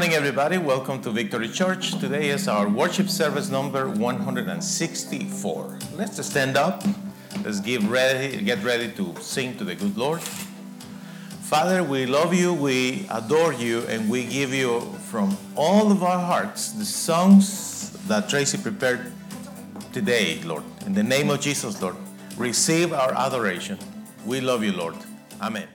morning, everybody. Welcome to Victory Church. Today is our worship service number 164. Let's stand up. Let's ready, get ready to sing to the good Lord. Father, we love you, we adore you, and we give you from all of our hearts the songs that Tracy prepared today, Lord. In the name of Jesus, Lord, receive our adoration. We love you, Lord. Amen.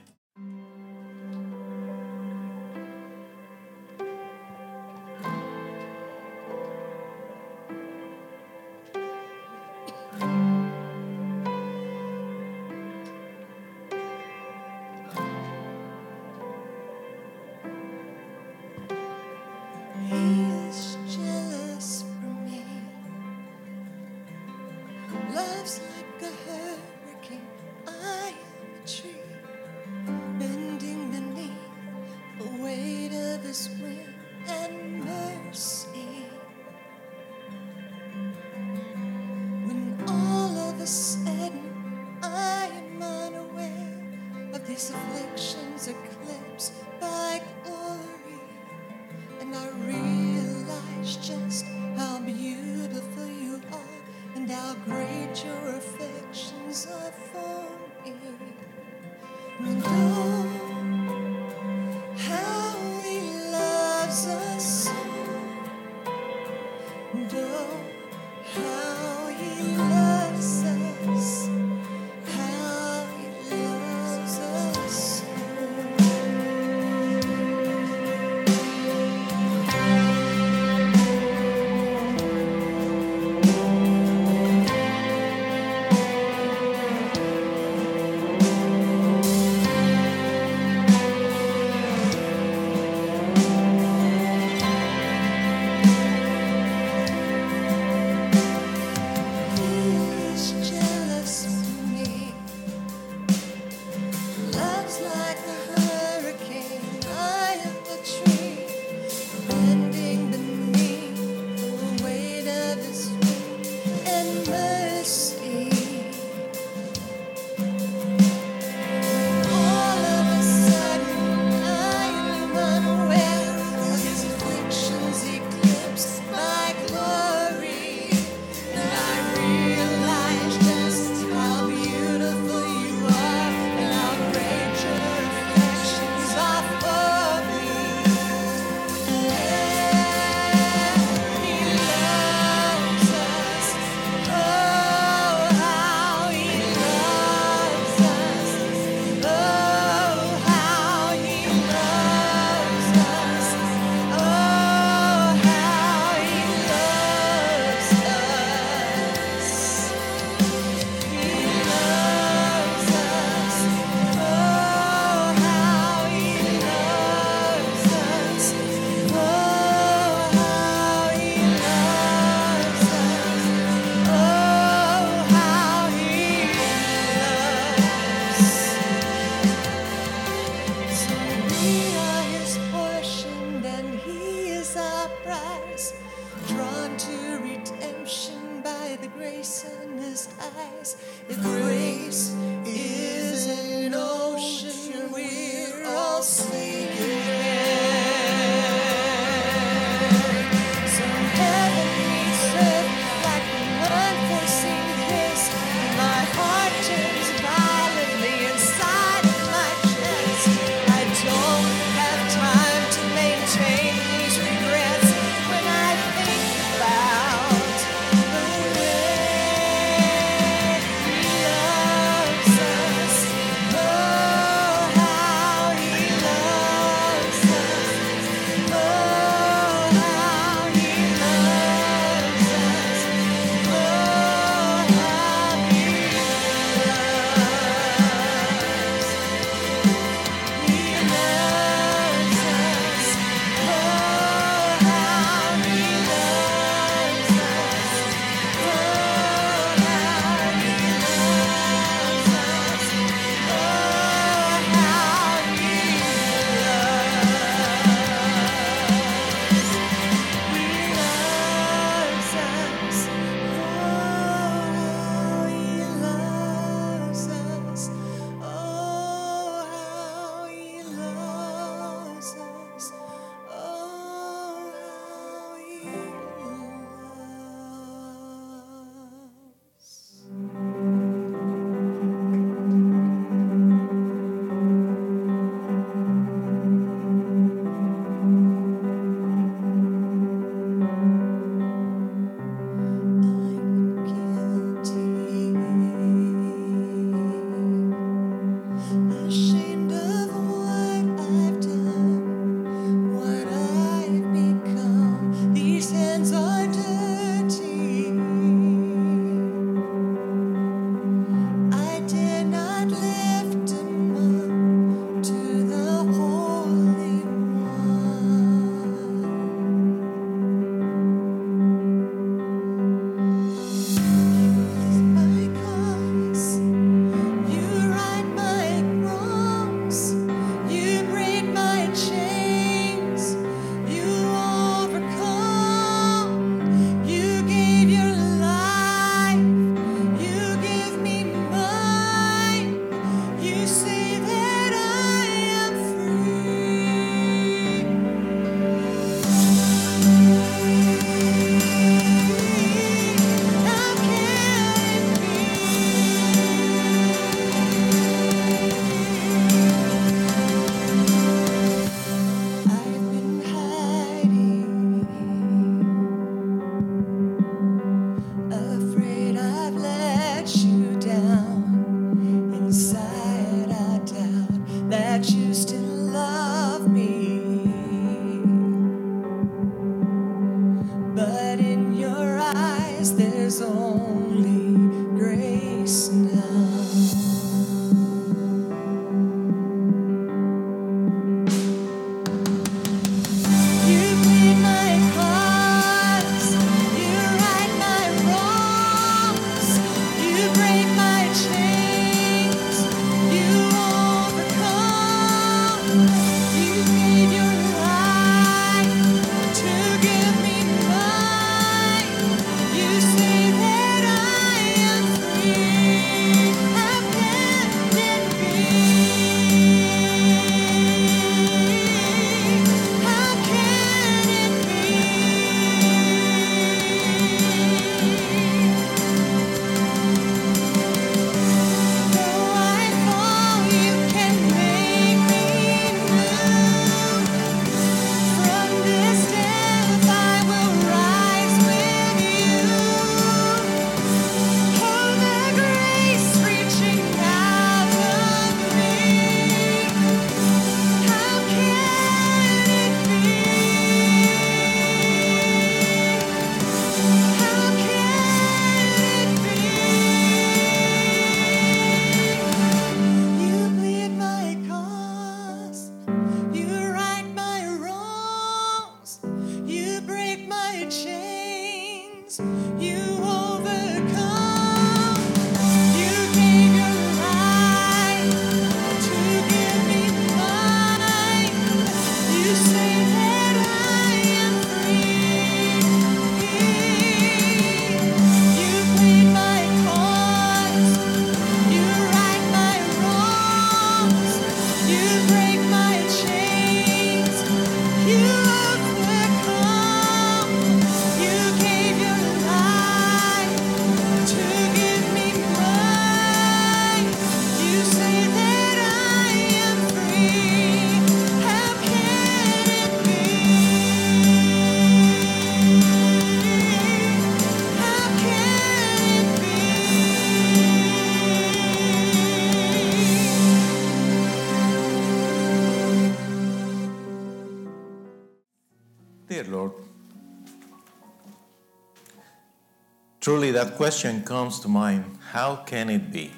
Truly that question comes to mind how can it be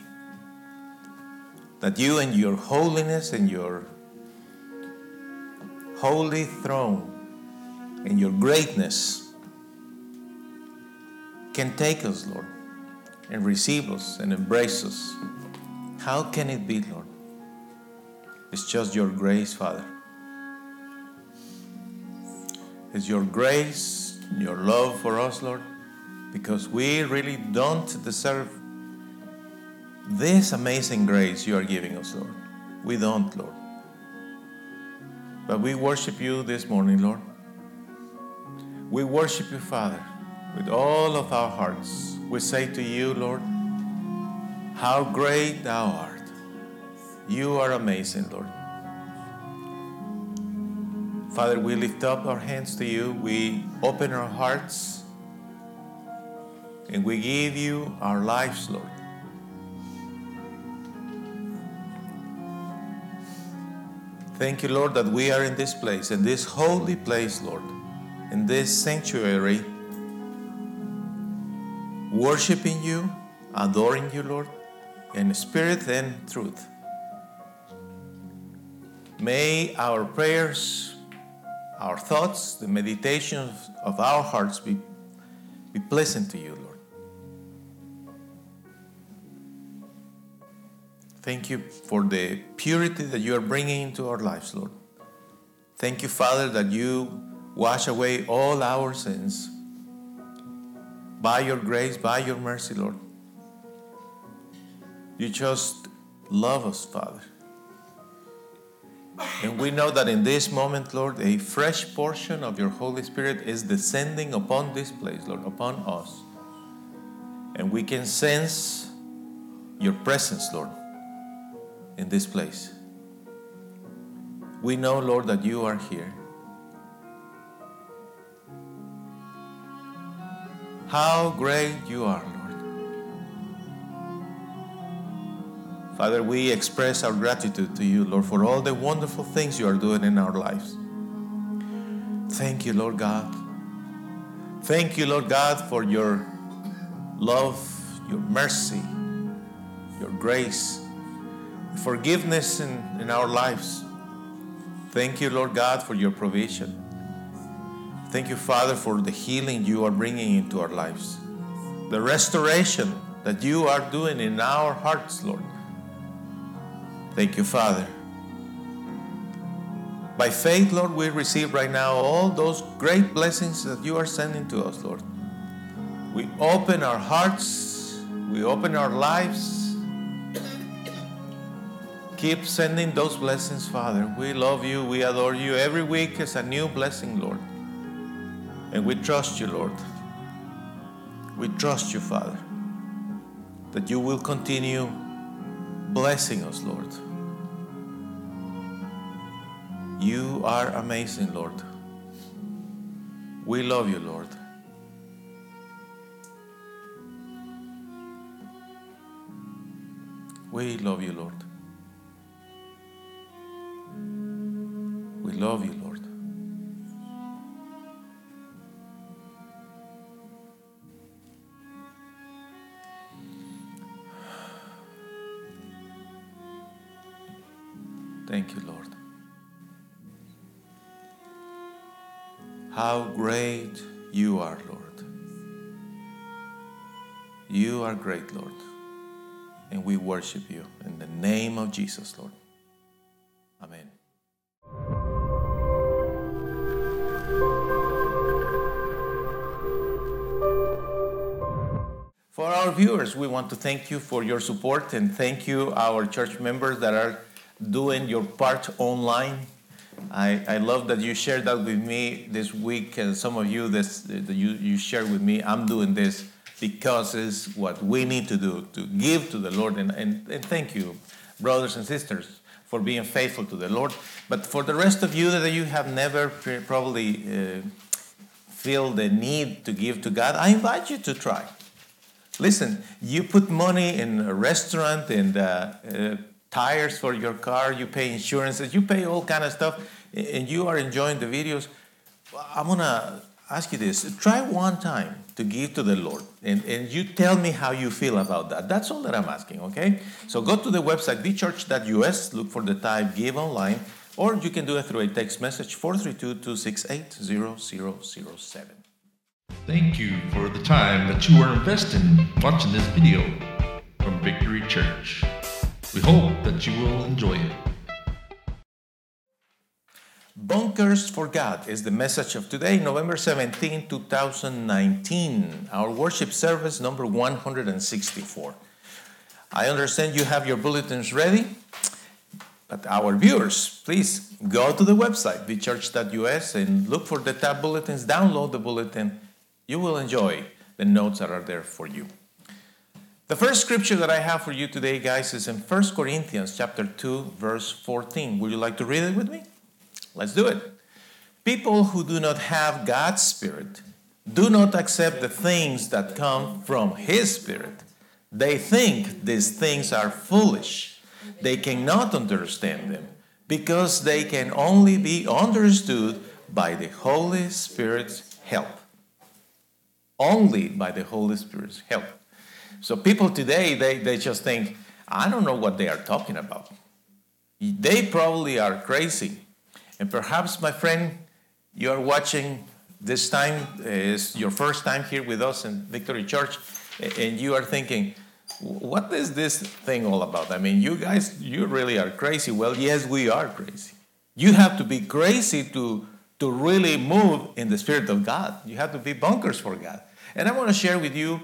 that you and your holiness and your holy throne and your greatness can take us, Lord, and receive us and embrace us? How can it be, Lord? It's just your grace, Father. It's your grace, your love for us, Lord, because we really don't deserve this amazing grace you are giving us, Lord. We don't, Lord. But we worship you this morning, Lord. We worship you, Father, with all of our hearts. We say to you, Lord, how great thou art. You are amazing, Lord. Father, we lift up our hands to you. We open our hearts and we give you our lives, Lord. Thank you, Lord, that we are in this place, in this holy place, Lord, in this sanctuary, worshiping you, adoring you, Lord, in spirit and truth. May our prayers, our thoughts, the meditations of our hearts be, be pleasant to you, Lord. Thank you for the purity that you are bringing into our lives, Lord. Thank you, Father, that you wash away all our sins by your grace, by your mercy, Lord. You just love us, Father. And we know that in this moment, Lord, a fresh portion of your Holy Spirit is descending upon this place, Lord, upon us. And we can sense your presence, Lord, in this place. We know, Lord, that you are here. How great you are, Lord. Father, we express our gratitude to you, Lord, for all the wonderful things you are doing in our lives. Thank you, Lord God. Thank you, Lord God, for your love, your mercy, your grace, forgiveness in, in our lives. Thank you, Lord God, for your provision. Thank you, Father, for the healing you are bringing into our lives, the restoration that you are doing in our hearts, Lord. Thank you, Father. By faith, Lord, we receive right now all those great blessings that you are sending to us, Lord. We open our hearts, we open our lives. Keep sending those blessings, Father. We love you, we adore you. Every week is a new blessing, Lord. And we trust you, Lord. We trust you, Father, that you will continue blessing us, Lord. You are amazing, Lord. We love you, Lord. We love you, Lord. We love you, Lord. Thank you, Lord. How great you are, Lord. You are great, Lord. And we worship you in the name of Jesus, Lord. Viewers, we want to thank you for your support and thank you, our church members that are doing your part online. I, I love that you shared that with me this week, and some of you this that you, you shared with me. I'm doing this because it's what we need to do to give to the Lord, and, and, and thank you, brothers and sisters, for being faithful to the Lord. But for the rest of you that you have never probably uh, feel the need to give to God, I invite you to try. Listen, you put money in a restaurant and uh, uh, tires for your car, you pay insurances, you pay all kind of stuff, and you are enjoying the videos. I'm gonna ask you this: try one time to give to the Lord, and, and you tell me how you feel about that. That's all that I'm asking. Okay? So go to the website thechurch.us, look for the type "Give Online," or you can do it through a text message 432-268-0007. Thank you for the time that you are investing watching this video from Victory Church. We hope that you will enjoy it. Bonkers for God is the message of today, November 17, 2019, our worship service number 164. I understand you have your bulletins ready, but our viewers, please go to the website, thechurch.us, and look for the tab bulletins, download the bulletin. You will enjoy the notes that are there for you. The first scripture that I have for you today, guys, is in 1 Corinthians chapter 2, verse 14. Would you like to read it with me? Let's do it. People who do not have God's Spirit do not accept the things that come from His Spirit. They think these things are foolish. They cannot understand them because they can only be understood by the Holy Spirit's help. Only by the Holy Spirit's help. So people today, they, they just think, I don't know what they are talking about. They probably are crazy. And perhaps, my friend, you are watching this time, is your first time here with us in Victory Church, and you are thinking, what is this thing all about? I mean, you guys, you really are crazy. Well, yes, we are crazy. You have to be crazy to, to really move in the Spirit of God. You have to be bunkers for God. And I want to share with you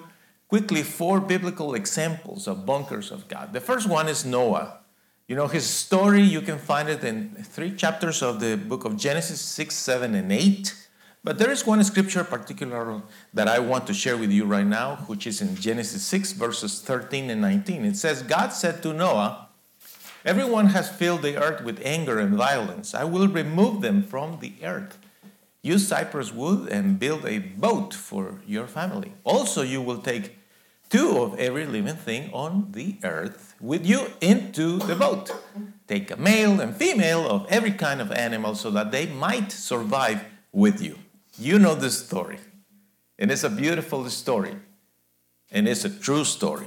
quickly four biblical examples of bunkers of God. The first one is Noah. You know, his story, you can find it in three chapters of the book of Genesis 6, 7, and 8. But there is one scripture particular that I want to share with you right now, which is in Genesis 6, verses 13 and 19. It says, God said to Noah, Everyone has filled the earth with anger and violence. I will remove them from the earth. Use cypress wood and build a boat for your family. Also, you will take two of every living thing on the earth with you into the boat. Take a male and female of every kind of animal so that they might survive with you. You know this story. And it's a beautiful story. And it's a true story.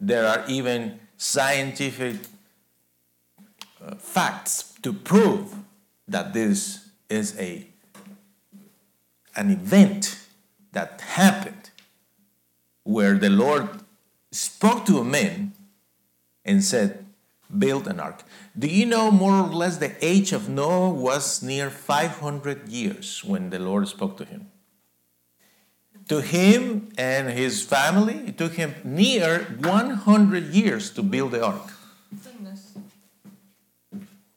There are even scientific uh, facts to prove that this is a an event that happened where the Lord spoke to a man and said, Build an ark. Do you know more or less the age of Noah was near 500 years when the Lord spoke to him? To him and his family, it took him near 100 years to build the ark. Goodness.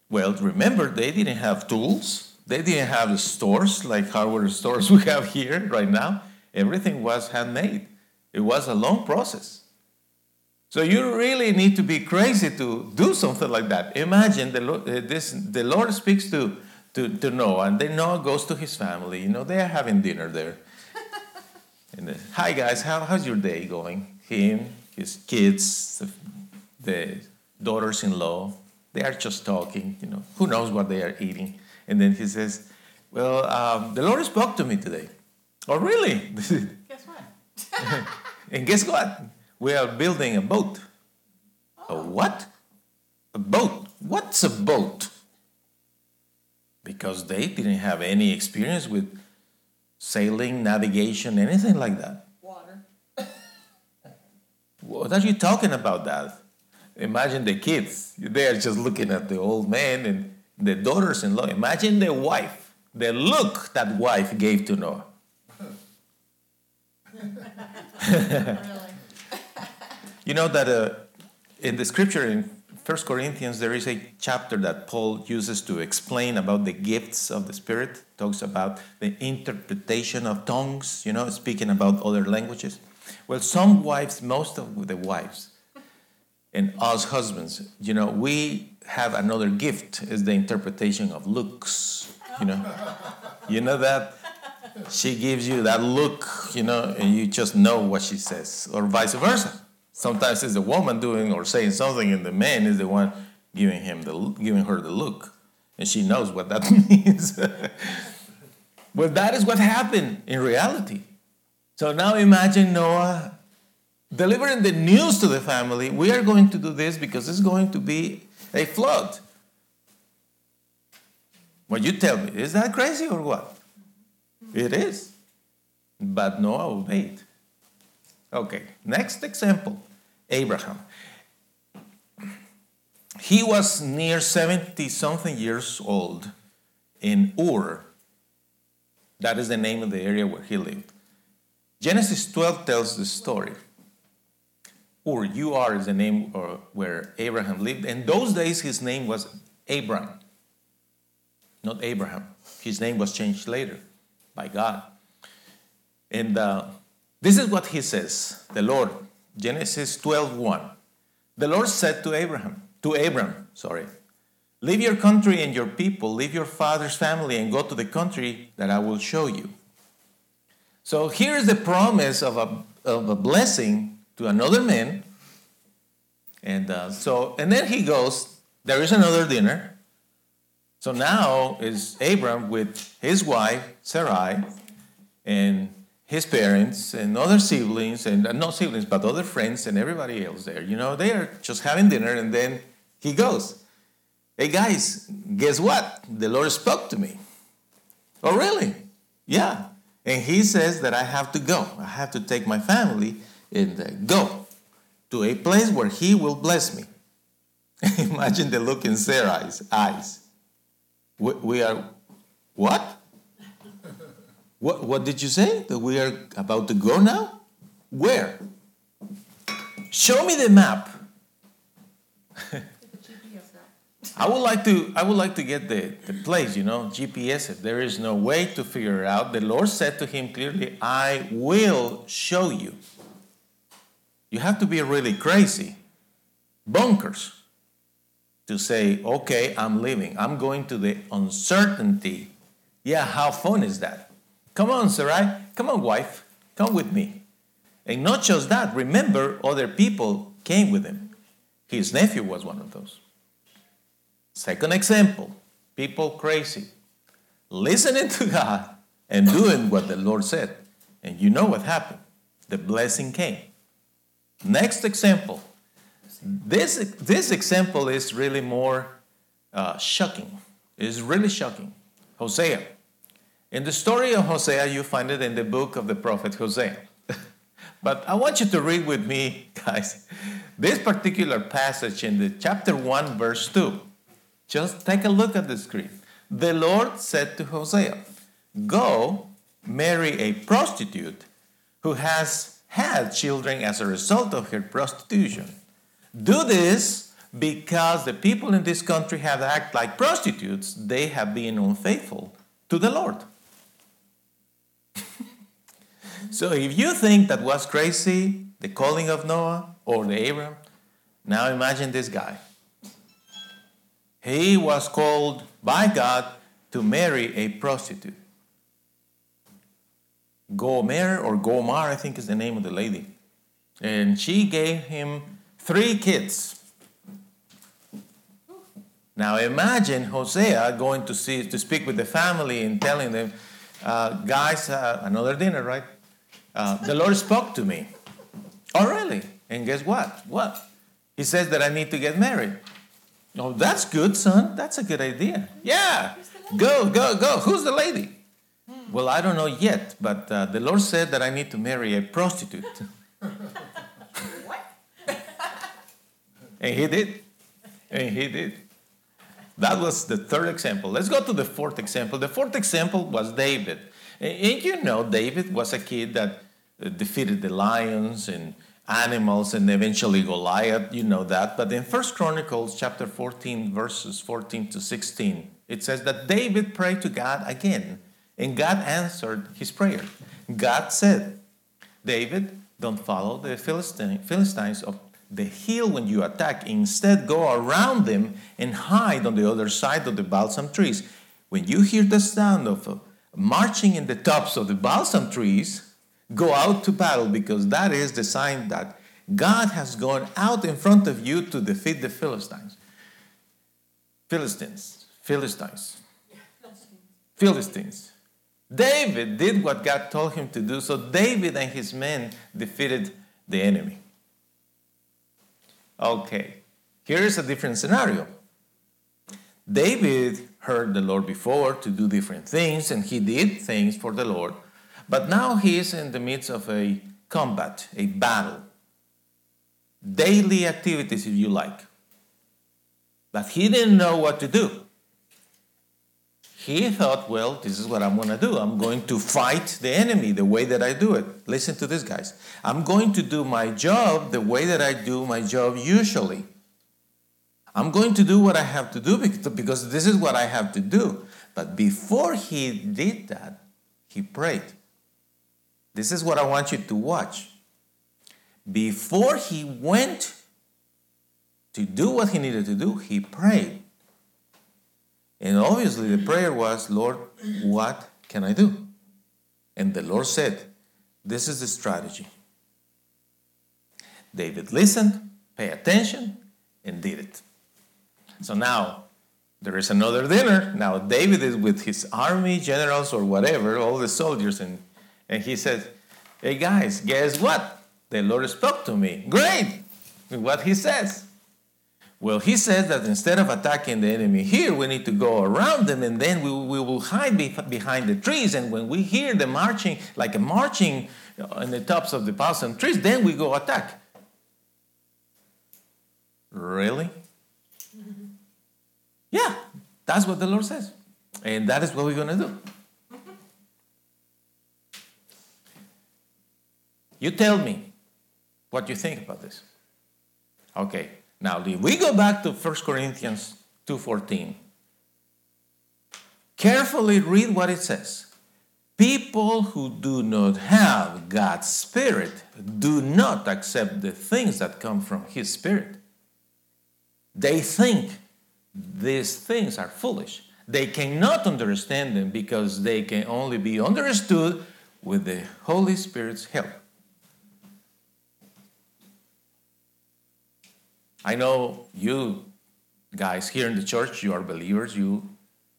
Well, remember, they didn't have tools. They didn't have stores like hardware stores we have here right now. Everything was handmade. It was a long process. So you really need to be crazy to do something like that. Imagine the Lord, uh, this, the Lord speaks to, to, to Noah, and then Noah goes to his family. You know, they are having dinner there. and uh, hi guys, how, how's your day going? Him, his kids, the, the daughters-in-law, they are just talking. You know, who knows what they are eating? And then he says, "Well, um, the Lord spoke to me today." Oh, really? Guess what? And guess what? We are building a boat. A what? A boat. What's a boat? Because they didn't have any experience with sailing, navigation, anything like that. Water. What are you talking about, Dad? Imagine the kids. They are just looking at the old man and the daughters in law. Imagine the wife, the look that wife gave to Noah. You know that uh, in the scripture in 1 Corinthians, there is a chapter that Paul uses to explain about the gifts of the Spirit, talks about the interpretation of tongues, you know, speaking about other languages. Well, some wives, most of the wives, and us husbands, you know, we have another gift is the interpretation of looks, you know. You know that? She gives you that look, you know, and you just know what she says, or vice versa. Sometimes it's the woman doing or saying something, and the man is the one giving him the giving her the look, and she knows what that means. well, that is what happened in reality. So now imagine Noah delivering the news to the family. We are going to do this because it's going to be a flood. Well, you tell me, is that crazy or what? It is. But Noah obeyed. Okay, next example Abraham. He was near 70 something years old in Ur. That is the name of the area where he lived. Genesis 12 tells the story. Ur, Ur is the name uh, where Abraham lived. In those days, his name was Abram, not Abraham. His name was changed later by God. And uh, this is what he says, the Lord, Genesis 12:1. The Lord said to Abraham, to Abram, sorry, leave your country and your people, leave your father's family, and go to the country that I will show you. So here is the promise of a, of a blessing to another man. And uh, so, and then he goes, there is another dinner. So now is Abram with his wife, Sarai, and his parents and other siblings, and uh, not siblings, but other friends and everybody else there. You know, they are just having dinner, and then he goes, Hey guys, guess what? The Lord spoke to me. Oh, really? Yeah. And he says that I have to go. I have to take my family and go to a place where he will bless me. Imagine the look in Sarah's eyes. We, we are, what? what? What did you say? That we are about to go now? Where? Show me the map. I would like to I would like to get the, the place, you know, GPS. There is no way to figure it out, the Lord said to him clearly, I will show you. You have to be really crazy, bonkers, to say, okay, I'm leaving. I'm going to the uncertainty. Yeah, how fun is that? Come on, Sarai. Come on, wife. Come with me. And not just that, remember, other people came with him. His nephew was one of those. Second example people crazy, listening to God and doing what the Lord said. And you know what happened the blessing came. Next example This, this example is really more uh, shocking. It's really shocking. Hosea. In the story of Hosea, you find it in the book of the prophet Hosea. but I want you to read with me, guys, this particular passage in the chapter 1, verse 2. Just take a look at the screen. The Lord said to Hosea, Go marry a prostitute who has had children as a result of her prostitution. Do this because the people in this country have acted like prostitutes. They have been unfaithful to the Lord. so if you think that was crazy, the calling of Noah or the Abraham, now imagine this guy. He was called by God to marry a prostitute. Gomer or Gomar, I think is the name of the lady. And she gave him three kids. Now imagine Hosea going to see to speak with the family and telling them, uh, guys, uh, another dinner, right? Uh, the Lord spoke to me. Oh, really? And guess what? What? He says that I need to get married. Oh, that's good, son. That's a good idea. Yeah. Go, go, go. Who's the lady? Well, I don't know yet, but uh, the Lord said that I need to marry a prostitute. What? and he did. And he did. That was the third example. Let's go to the fourth example. The fourth example was David. And you know, David was a kid that uh, defeated the lions and animals and eventually Goliath. You know that. But in First Chronicles chapter 14, verses 14 to 16, it says that David prayed to God again, and God answered his prayer. God said, David, don't follow the Philistine, Philistines of the hill when you attack. Instead, go around them and hide on the other side of the balsam trees. When you hear the sound of marching in the tops of the balsam trees, go out to battle because that is the sign that God has gone out in front of you to defeat the Philistines. Philistines, Philistines, Philistines. David did what God told him to do, so David and his men defeated the enemy. Okay, here is a different scenario. David heard the Lord before to do different things, and he did things for the Lord, but now he is in the midst of a combat, a battle. Daily activities, if you like. But he didn't know what to do. He thought, well, this is what I'm going to do. I'm going to fight the enemy the way that I do it. Listen to this, guys. I'm going to do my job the way that I do my job usually. I'm going to do what I have to do because this is what I have to do. But before he did that, he prayed. This is what I want you to watch. Before he went to do what he needed to do, he prayed. And obviously, the prayer was, Lord, what can I do? And the Lord said, This is the strategy. David listened, pay attention, and did it. So now there is another dinner. Now David is with his army generals or whatever, all the soldiers, and, and he says, Hey guys, guess what? The Lord spoke to me. Great! What he says. Well, he says that instead of attacking the enemy here, we need to go around them and then we, we will hide be, behind the trees. And when we hear the marching, like a marching uh, on the tops of the balsam trees, then we go attack. Really? Mm-hmm. Yeah, that's what the Lord says. And that is what we're going to do. You tell me what you think about this. Okay. Now, if we go back to 1 Corinthians 2:14, carefully read what it says. People who do not have God's Spirit do not accept the things that come from His Spirit. They think these things are foolish. They cannot understand them because they can only be understood with the Holy Spirit's help. I know you guys here in the church, you are believers, you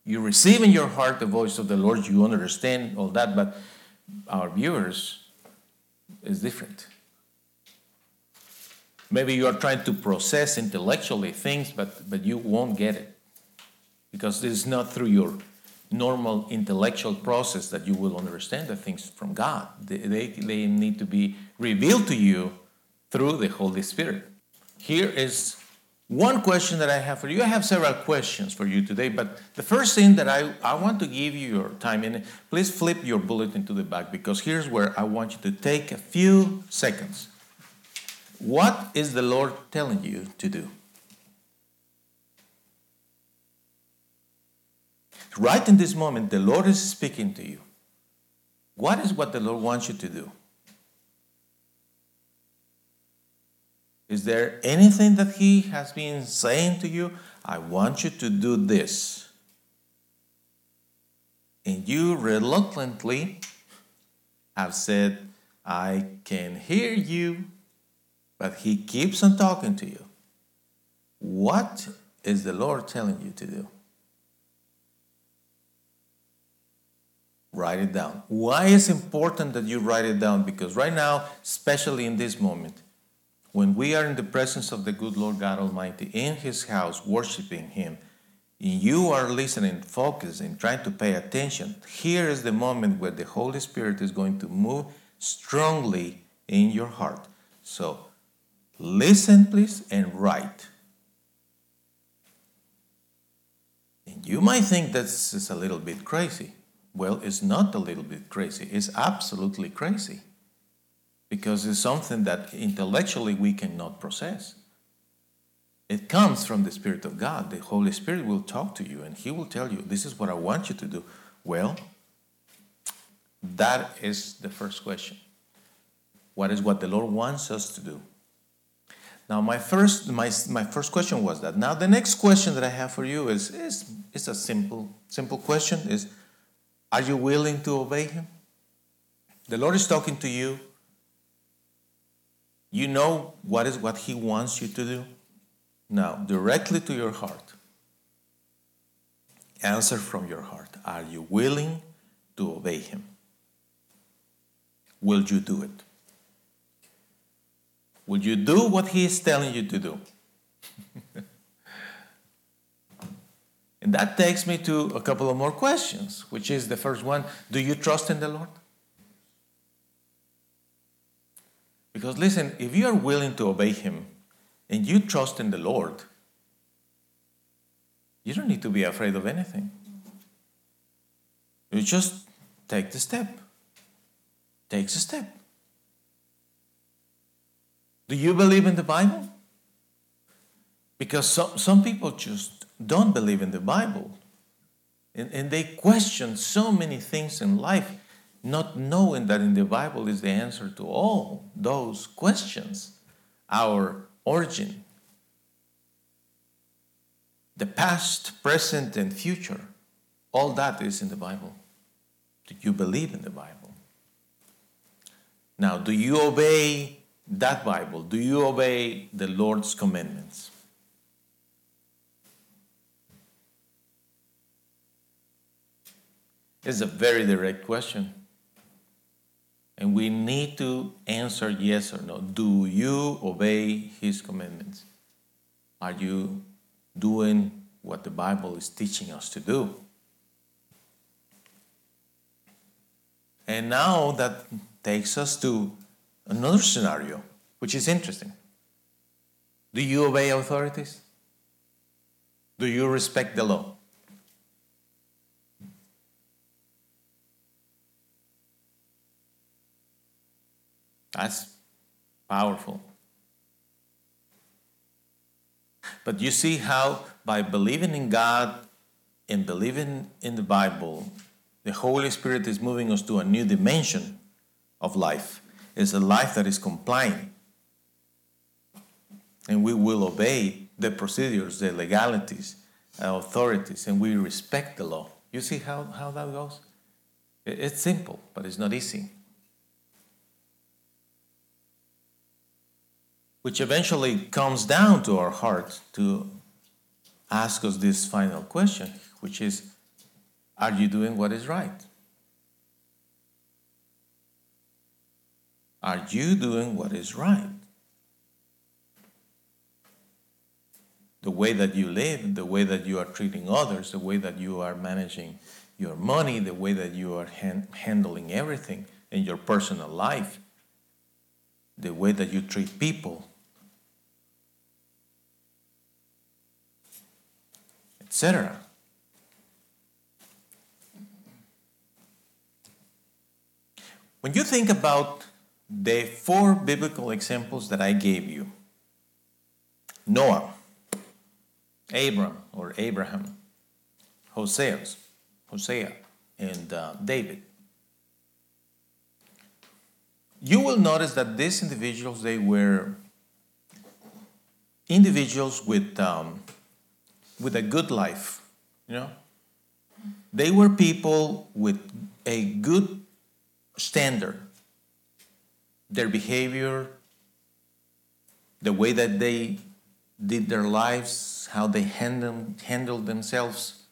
you receive in your heart the voice of the Lord, you understand all that, but our viewers is different. Maybe you are trying to process intellectually things, but, but you won't get it because it's not through your normal intellectual process that you will understand the things from God. They, they, they need to be revealed to you through the Holy Spirit. Here is one question that I have for you. I have several questions for you today, but the first thing that I, I want to give you your time in, please flip your bulletin to the back because here's where I want you to take a few seconds. What is the Lord telling you to do? Right in this moment, the Lord is speaking to you. What is what the Lord wants you to do? Is there anything that He has been saying to you? I want you to do this. And you reluctantly have said, I can hear you, but He keeps on talking to you. What is the Lord telling you to do? Write it down. Why is it important that you write it down? Because right now, especially in this moment, when we are in the presence of the good Lord God Almighty in His house, worshiping Him, you are listening, focusing, trying to pay attention, here is the moment where the Holy Spirit is going to move strongly in your heart. So, listen, please, and write. And you might think this is a little bit crazy. Well, it's not a little bit crazy, it's absolutely crazy because it's something that intellectually we cannot process. It comes from the Spirit of God. The Holy Spirit will talk to you and He will tell you, This is what I want you to do. Well, that is the first question. What is what the Lord wants us to do? Now, my first, my, my first question was that. Now, the next question that I have for you is, is, is a simple, simple question is, are you willing to obey Him? The Lord is talking to you. You know what is what He wants you to do? Now, directly to your heart. Answer from your heart. Are you willing to obey Him? Will you do it? Will you do what He is telling you to do? And that takes me to a couple of more questions, which is the first one Do you trust in the Lord? Because listen, if you are willing to obey Him and you trust in the Lord, you don't need to be afraid of anything. You just take the step. Takes a step. Do you believe in the Bible? Because some, some people just don't believe in the Bible. And, and they question so many things in life, not knowing that in the Bible is the answer to all those questions. Our origin, the past, present, and future, all that is in the Bible. Do you believe in the Bible? Now, do you obey that Bible? Do you obey the Lord's commandments? It's a very direct question. And we need to answer yes or no. Do you obey his commandments? Are you doing what the Bible is teaching us to do? And now that takes us to another scenario, which is interesting. Do you obey authorities? Do you respect the law? That's powerful. But you see how by believing in God and believing in the Bible, the Holy Spirit is moving us to a new dimension of life. It's a life that is compliant. And we will obey the procedures, the legalities, uh, authorities, and we respect the law. You see how, how that goes? It's simple, but it's not easy. Which eventually comes down to our heart to ask us this final question, which is Are you doing what is right? Are you doing what is right? the way that you live, the way that you are treating others, the way that you are managing your money, the way that you are han- handling everything in your personal life, the way that you treat people, etc. When you think about the four biblical examples that I gave you Noah, Abram or Abraham, Hosea, Hosea, and uh, David. You will notice that these individuals they were individuals with um, with a good life, you know. They were people with a good standard. Their behavior, the way that they did their lives, how they handled, handled themselves,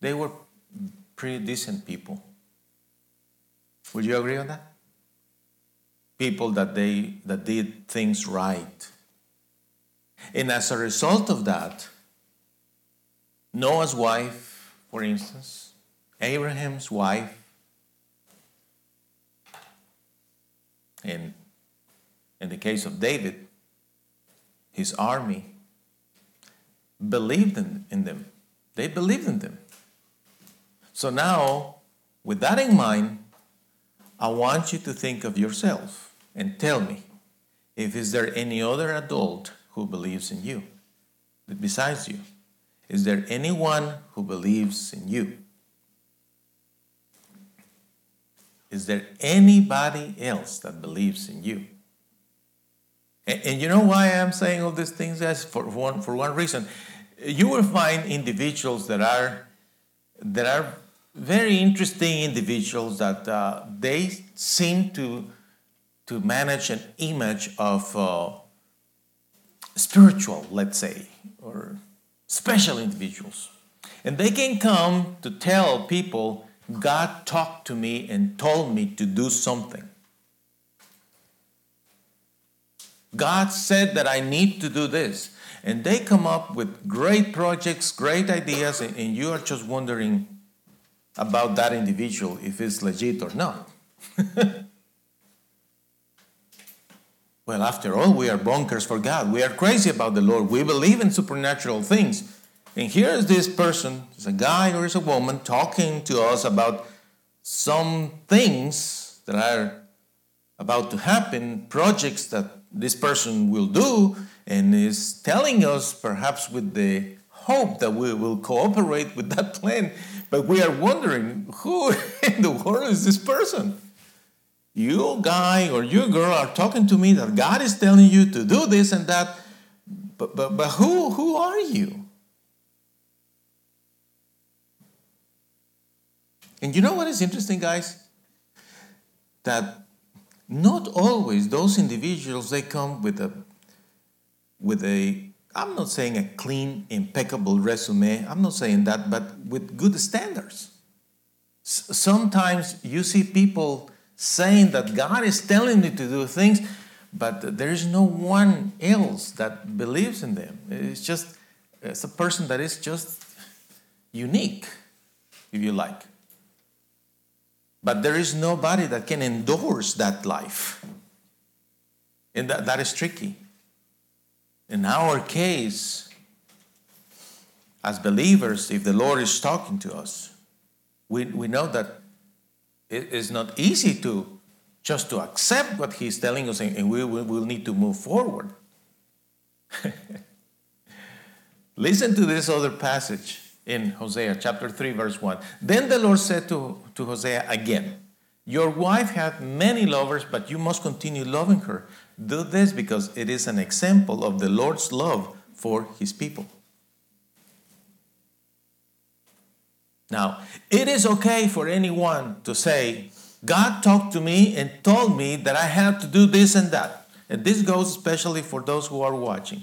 they were pretty decent people. Would you agree on that? People that they that did things right. And as a result of that, Noah's wife, for instance, Abraham's wife, and in the case of David, his army believed in, in them. They believed in them. So now, with that in mind, I want you to think of yourself and tell me if is there any other adult who believes in you besides you? Is there anyone who believes in you? Is there anybody else that believes in you? And, and you know why I'm saying all these things? Guys? For one, for one reason. You will find individuals that are that are very interesting individuals that uh, they seem to to manage an image of uh, spiritual, let's say, or special individuals. And they can come to tell people, God talked to me and told me to do something. God said that I need to do this. And they come up with great projects, great ideas, and, you are just wondering about that individual if it's legit or not. well, after all, we are bonkers for God. We are crazy about the Lord. We believe in supernatural things. And here is this person, it's a guy or it's a woman, talking to us about some things that are about to happen, projects that this person will do, and is telling us, perhaps with the hope that we will cooperate with that plan. But we are wondering who in the world is this person? You guy or you girl are talking to me that God is telling you to do this and that, but, but, but who, who are you? And you know what is interesting, guys? That not always those individuals they come with a with a I'm not saying a clean, impeccable resume. I'm not saying that, but with good standards. S- sometimes you see people saying that God is telling me to do things, but there is no one else that believes in them. It's just it's a person that is just unique, if you like. But there is nobody that can endorse that life. And that, that is tricky. In our case, as believers, if the Lord is talking to us, we, we know that it is not easy to just to accept what He's telling us and, we will we'll need to move forward. Listen to this other passage in Hosea chapter 3, verse 1. Then the Lord said to, to Hosea again, Your wife had many lovers, but you must continue loving her. Do this because it is an example of the Lord's love for his people. Now, it is okay for anyone to say, God talked to me and told me that I have to do this and that. And this goes especially for those who are watching.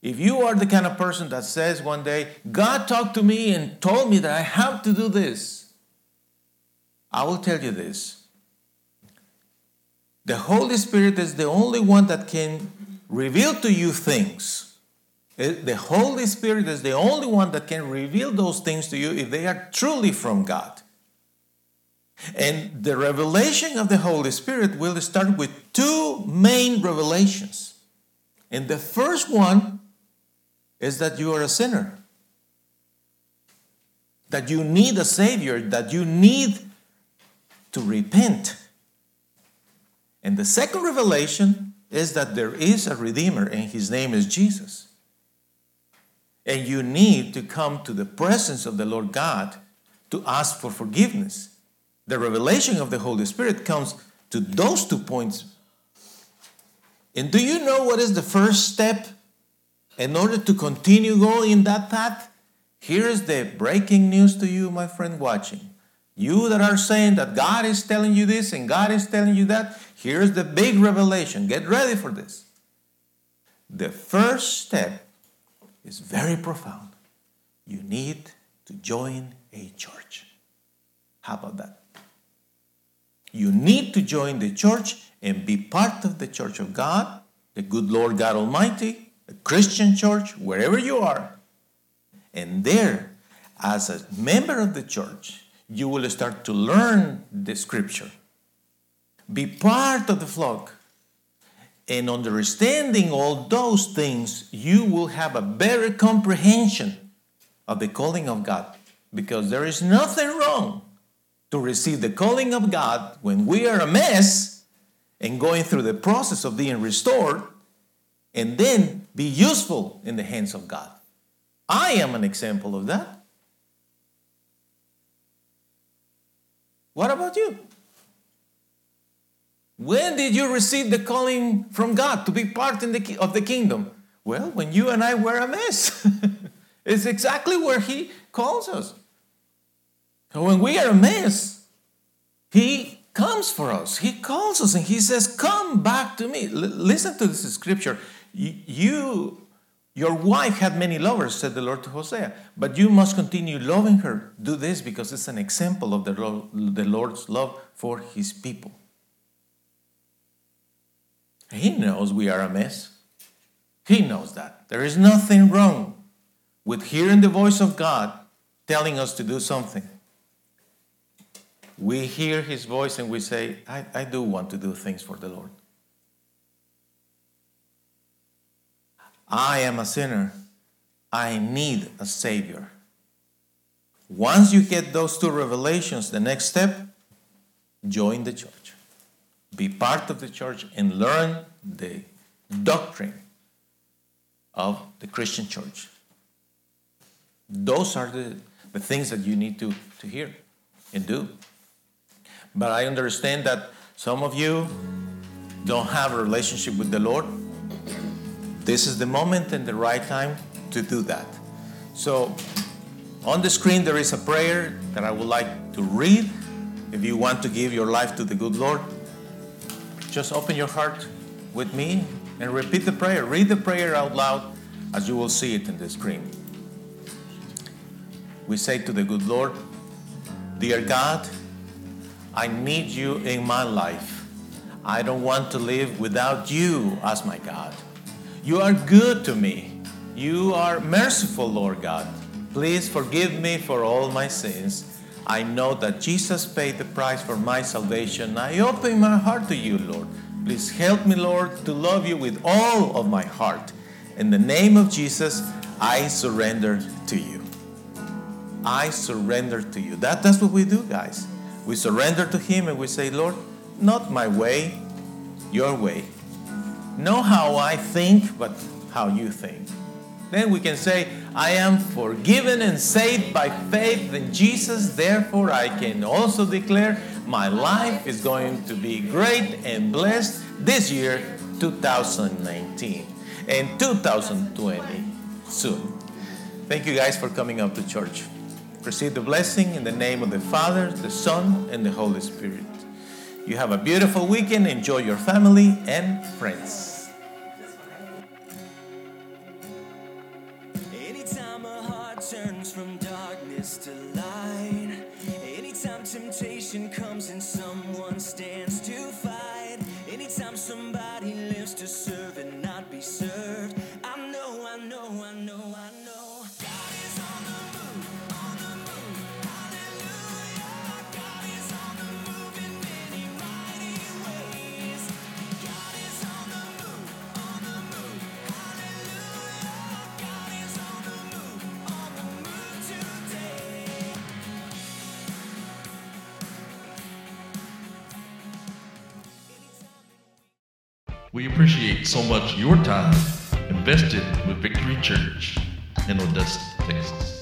If you are the kind of person that says one day, God talked to me and told me that I have to do this, I will tell you this. The Holy Spirit is the only one that can reveal to you things. The Holy Spirit is the only one that can reveal those things to you if they are truly from God. And the revelation of the Holy Spirit will start with two main revelations. And the first one is that you are a sinner, that you need a Savior, that you need to repent. And the second revelation is that there is a Redeemer, and His name is Jesus. And you need to come to the presence of the Lord God to ask for forgiveness. The revelation of the Holy Spirit comes to those two points. And do you know what is the first step in order to continue going in that path? Here's the breaking news to you, my friend watching. You that are saying that God is telling you this and God is telling you that, here's the big revelation. Get ready for this. The first step is very profound. You need to join a church. How about that? You need to join the church and be part of the church of God, the good Lord God Almighty, a Christian church, wherever you are. And there, as a member of the church, you will start to learn the scripture, be part of the flock, and understanding all those things, you will have a better comprehension of the calling of God. Because there is nothing wrong to receive the calling of God when we are a mess and going through the process of being restored and then be useful in the hands of God. I am an example of that. What about you? When did you receive the calling from God to be part in the, of the kingdom? Well, when you and I were a mess. it's exactly where He calls us. So when we are a mess, He comes for us. He calls us and He says, Come back to me. L- listen to this scripture. Y- You, your wife had many lovers, said the Lord to Hosea, but you must continue loving her. Do this because it's an example of the, the Lord's love for His people. He knows we are a mess. He knows that. There is nothing wrong with hearing the voice of God telling us to do something. We hear His voice and we say, I, I do want to do things for the Lord. I am a sinner. I need a Savior. Once you get those two revelations, the next step, join the church. Be part of the church and learn the doctrine of the Christian church. Those are the, the things that you need to, to hear and do. But I understand that some of you don't have a relationship with the Lord. This is the moment and the right time to do that. So, on the screen, there is a prayer that I would like to read. If you want to give your life to the good Lord, just open your heart with me and repeat the prayer. Read the prayer out loud as you will see it in the screen. We say to the good Lord, Dear God, I need you in my life. I don't want to live without you as my God. You are good to me. You are merciful, Lord God. Please forgive me for all my sins. I know that Jesus paid the price for my salvation. I open my heart to you, Lord. Please help me, Lord, to love you with all of my heart. In the name of Jesus, I surrender to you. I surrender to you. That, that's what we do, guys. We surrender to Him and we say, Lord, not my way, your way. Know how I think, but how you think. Then we can say, I am forgiven and saved by faith in Jesus. Therefore, I can also declare my life is going to be great and blessed this year, 2019, and 2020 soon. Thank you guys for coming up to church. Receive the blessing in the name of the Father, the Son, and the Holy Spirit. You have a beautiful weekend. Enjoy your family and friends. We appreciate so much your time invested with Victory Church in Odessa, Texas.